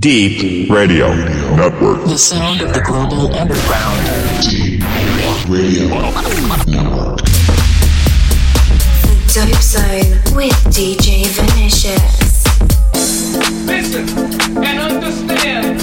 Deep Radio Network. The sound of the global underground. Deep Radio Network. The Dope Zone with DJ Vinicious. Listen and understand.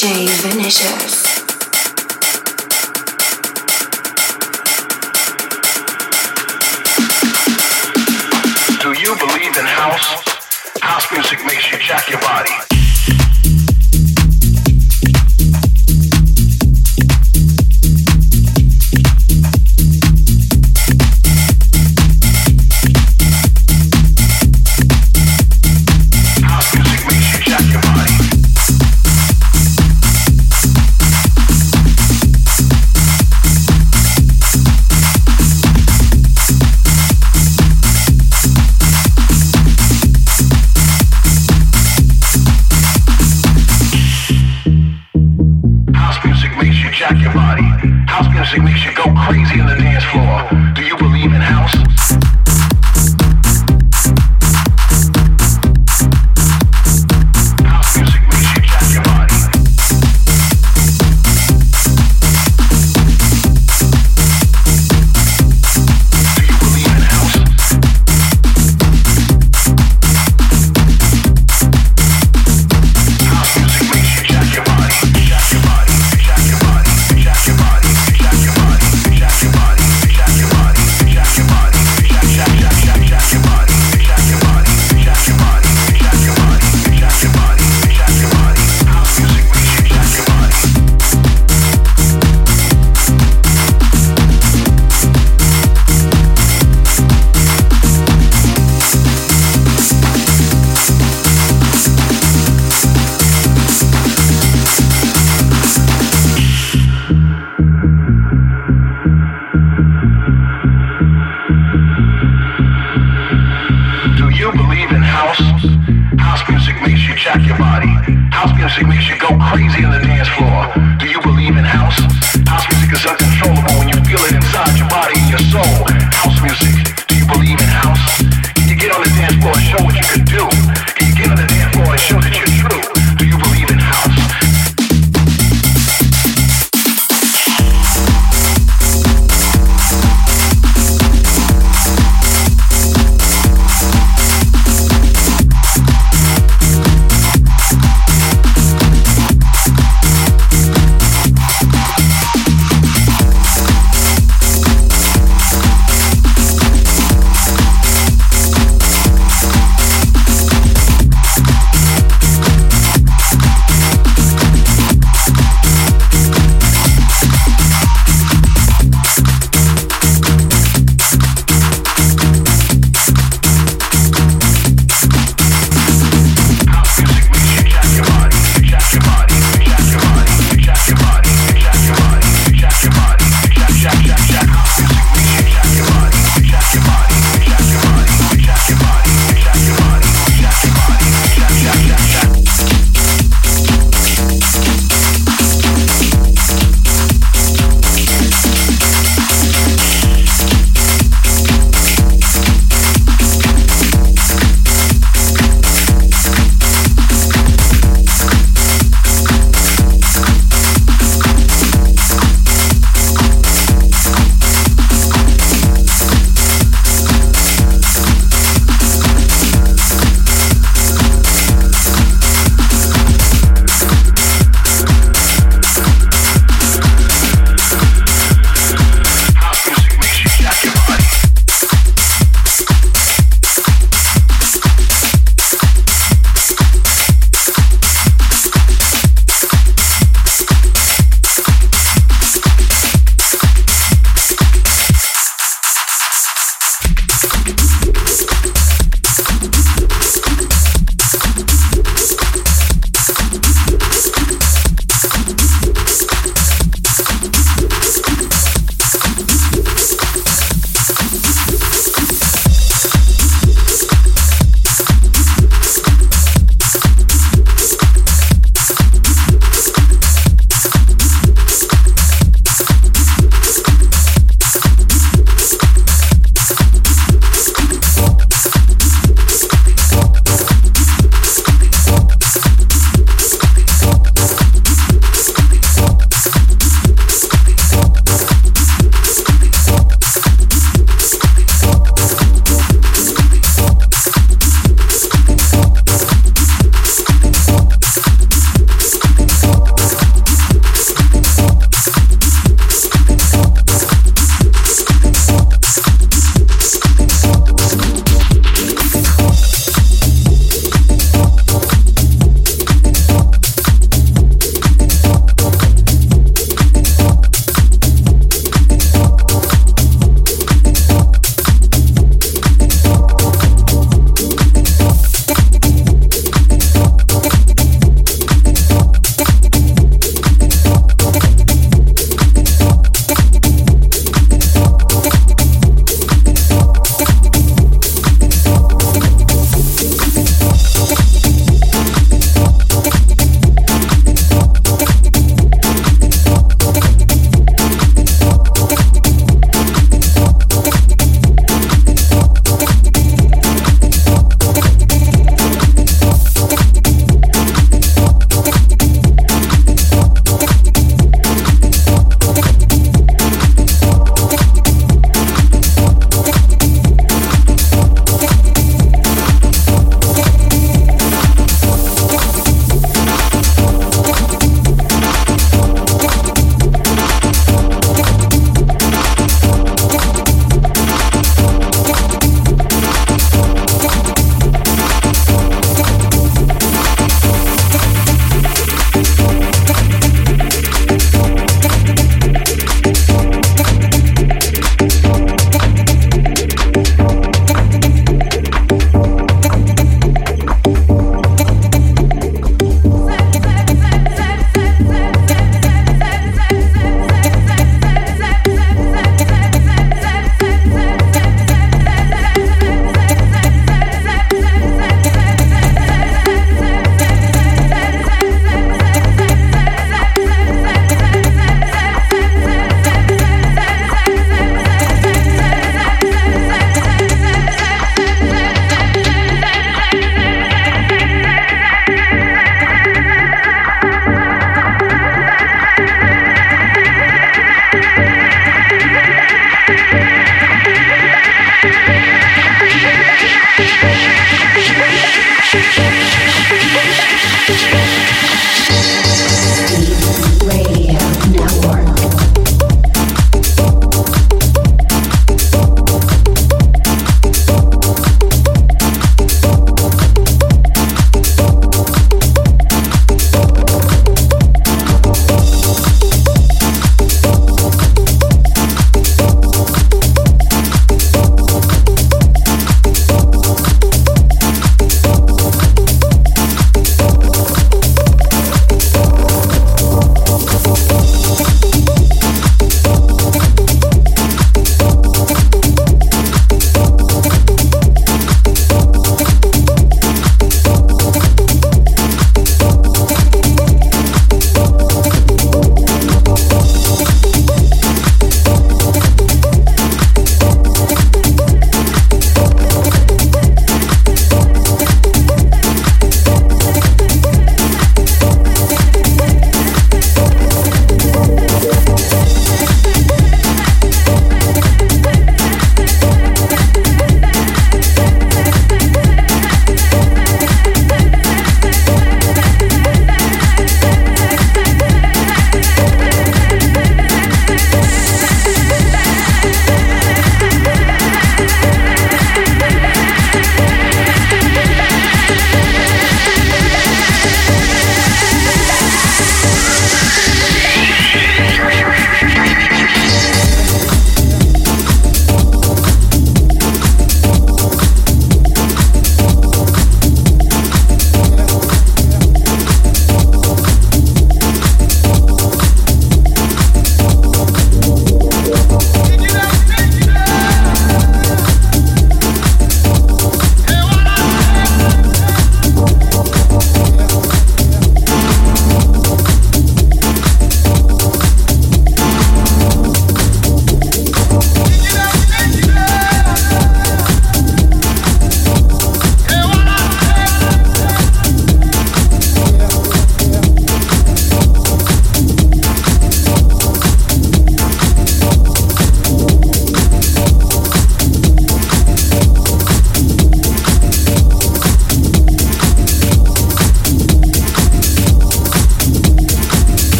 DJ Do you believe in house? House music makes you jack your body. jack your body. House music makes you go crazy on the dance floor. Do you believe in house? House music is uncontrollable when you feel it inside your body and your soul. House music. Do you believe in house?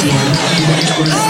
Yeah.